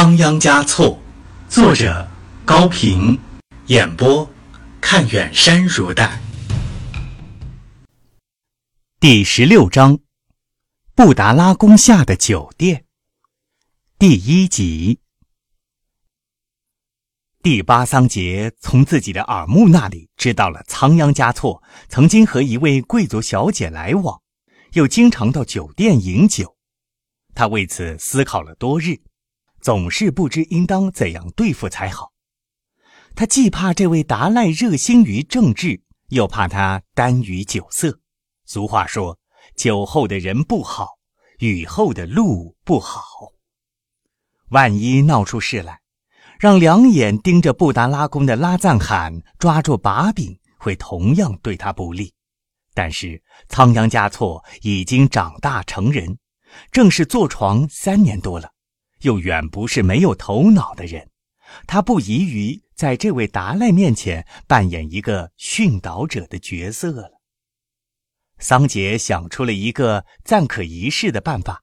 仓央嘉措，作者高平，演播看远山如黛。第十六章，布达拉宫下的酒店，第一集。第八桑杰从自己的耳目那里知道了仓央嘉措曾经和一位贵族小姐来往，又经常到酒店饮酒。他为此思考了多日。总是不知应当怎样对付才好。他既怕这位达赖热心于政治，又怕他耽于酒色。俗话说：“酒后的人不好，雨后的路不好。”万一闹出事来，让两眼盯着布达拉宫的拉赞罕抓住把柄，会同样对他不利。但是仓央嘉措已经长大成人，正是坐床三年多了。又远不是没有头脑的人，他不宜于在这位达赖面前扮演一个训导者的角色了。桑杰想出了一个暂可一试的办法，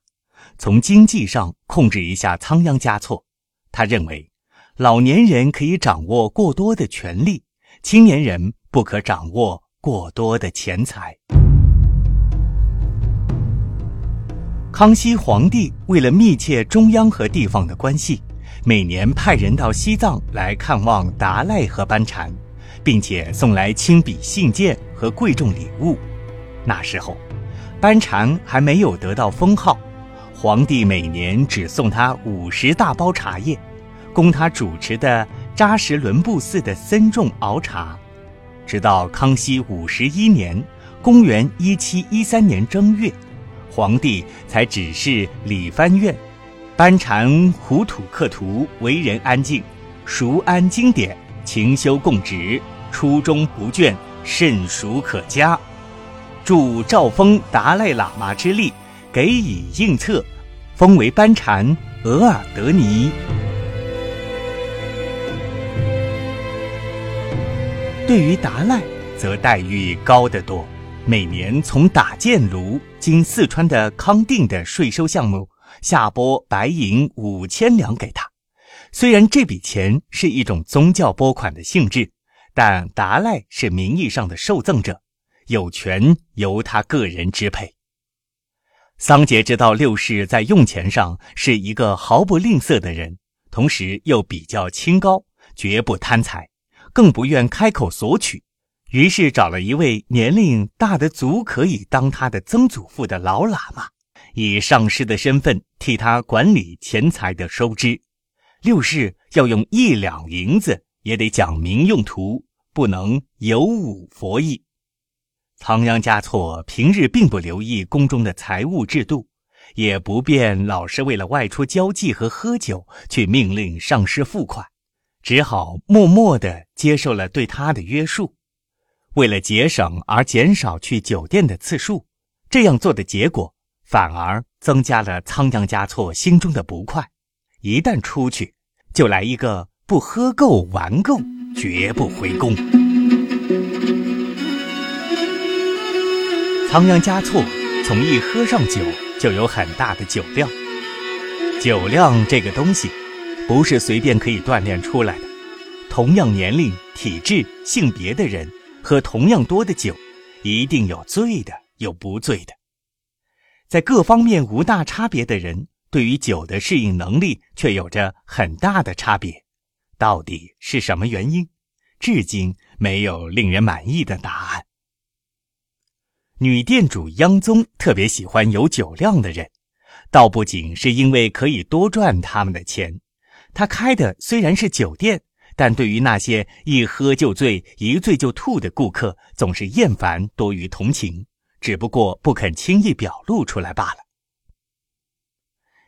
从经济上控制一下仓央嘉措。他认为，老年人可以掌握过多的权力，青年人不可掌握过多的钱财。康熙皇帝为了密切中央和地方的关系，每年派人到西藏来看望达赖和班禅，并且送来亲笔信件和贵重礼物。那时候，班禅还没有得到封号，皇帝每年只送他五十大包茶叶，供他主持的扎什伦布寺的僧众熬茶。直到康熙五十一年（公元一七一三年正月）。皇帝才指示理藩院，班禅胡土克图为人安静，熟谙经典，勤修供职，初衷不倦，甚属可嘉。助赵封达赖喇嘛之力，给以应策，封为班禅额尔德尼。对于达赖，则待遇高得多。每年从打箭炉经四川的康定的税收项目下拨白银五千两给他，虽然这笔钱是一种宗教拨款的性质，但达赖是名义上的受赠者，有权由他个人支配。桑杰知道六世在用钱上是一个毫不吝啬的人，同时又比较清高，绝不贪财，更不愿开口索取。于是找了一位年龄大得足可以当他的曾祖父的老喇嘛，以上师的身份替他管理钱财的收支。六世要用一两银子，也得讲明用途，不能有误佛意。仓央嘉措平日并不留意宫中的财务制度，也不便老是为了外出交际和喝酒去命令上师付款，只好默默地接受了对他的约束。为了节省而减少去酒店的次数，这样做的结果反而增加了仓央嘉措心中的不快。一旦出去，就来一个不喝够玩够，绝不回宫。仓央嘉措从一喝上酒就有很大的酒量，酒量这个东西，不是随便可以锻炼出来的。同样年龄、体质、性别的人。喝同样多的酒，一定有醉的，有不醉的。在各方面无大差别的人，对于酒的适应能力却有着很大的差别。到底是什么原因？至今没有令人满意的答案。女店主央宗特别喜欢有酒量的人，倒不仅是因为可以多赚他们的钱。她开的虽然是酒店。但对于那些一喝就醉、一醉就吐的顾客，总是厌烦多于同情，只不过不肯轻易表露出来罢了。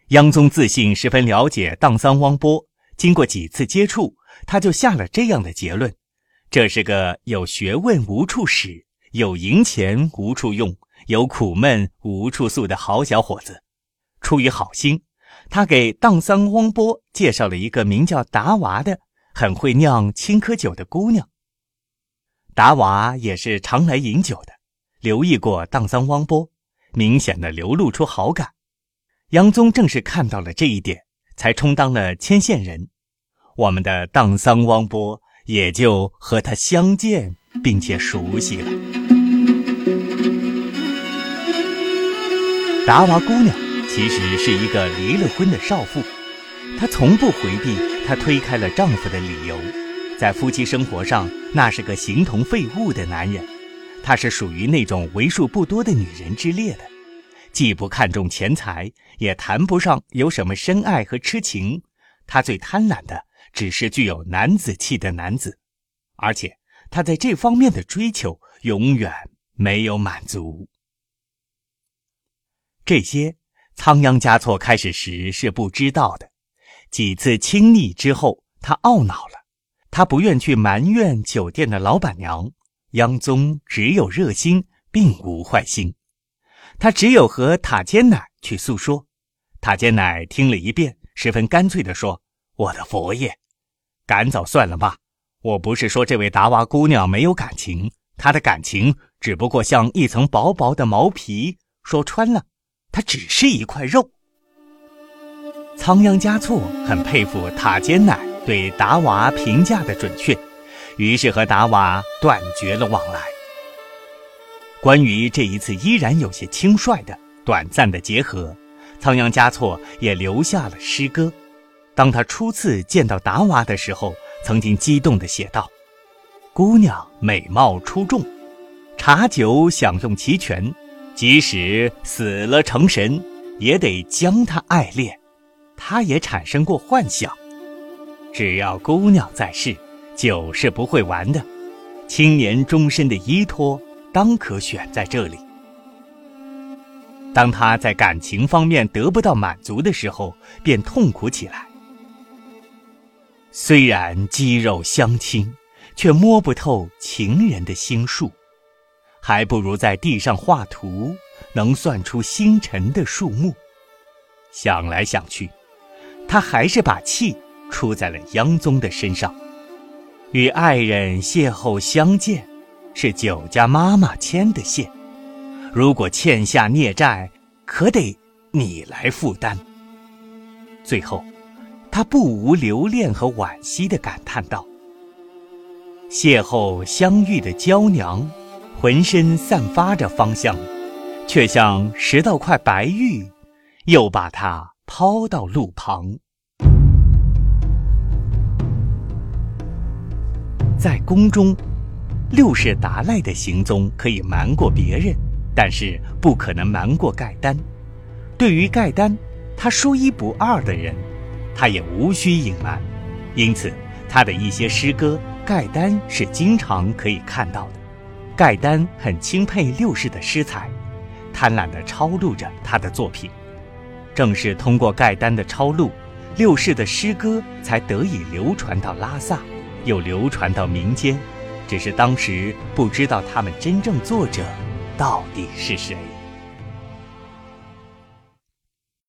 央宗自信十分了解荡桑汪波，经过几次接触，他就下了这样的结论：这是个有学问无处使、有银钱无处用、有苦闷无处诉的好小伙子。出于好心，他给荡桑汪波介绍了一个名叫达娃的。很会酿青稞酒的姑娘，达娃也是常来饮酒的，留意过荡桑汪波，明显的流露出好感。杨宗正是看到了这一点，才充当了牵线人，我们的荡桑汪波也就和他相见并且熟悉了。达娃姑娘其实是一个离了婚的少妇，她从不回避她推开了丈夫的理由，在夫妻生活上那是个形同废物的男人。她是属于那种为数不多的女人之列的，既不看重钱财，也谈不上有什么深爱和痴情。她最贪婪的只是具有男子气的男子，而且她在这方面的追求永远没有满足。这些仓央嘉措开始时是不知道的，几次亲昵之后，他懊恼了，他不愿去埋怨酒店的老板娘。央宗只有热心，并无坏心。他只有和塔尖奶去诉说。塔尖奶听了一遍，十分干脆地说：“我的佛爷，赶早算了吧。我不是说这位达娃姑娘没有感情，她的感情只不过像一层薄薄的毛皮。说穿了，她只是一块肉。”仓央嘉措很佩服塔尖奶对达娃评价的准确。于是和达瓦断绝了往来。关于这一次依然有些轻率的短暂的结合，仓央嘉措也留下了诗歌。当他初次见到达瓦的时候，曾经激动地写道：“姑娘美貌出众，茶酒享用齐全，即使死了成神，也得将她爱恋。他也产生过幻想，只要姑娘在世。”酒是不会玩的，青年终身的依托当可选在这里。当他在感情方面得不到满足的时候，便痛苦起来。虽然肌肉相亲，却摸不透情人的心术，还不如在地上画图，能算出星辰的数目。想来想去，他还是把气出在了央宗的身上。与爱人邂逅相见，是酒家妈妈牵的线。如果欠下孽债，可得你来负担。最后，他不无留恋和惋惜地感叹道：“邂逅相遇的娇娘，浑身散发着芳香，却像拾到块白玉，又把它抛到路旁。”在宫中，六世达赖的行踪可以瞒过别人，但是不可能瞒过盖丹。对于盖丹，他说一不二的人，他也无需隐瞒。因此，他的一些诗歌，盖丹是经常可以看到的。盖丹很钦佩六世的诗才，贪婪地抄录着他的作品。正是通过盖丹的抄录，六世的诗歌才得以流传到拉萨。又流传到民间，只是当时不知道他们真正作者到底是谁。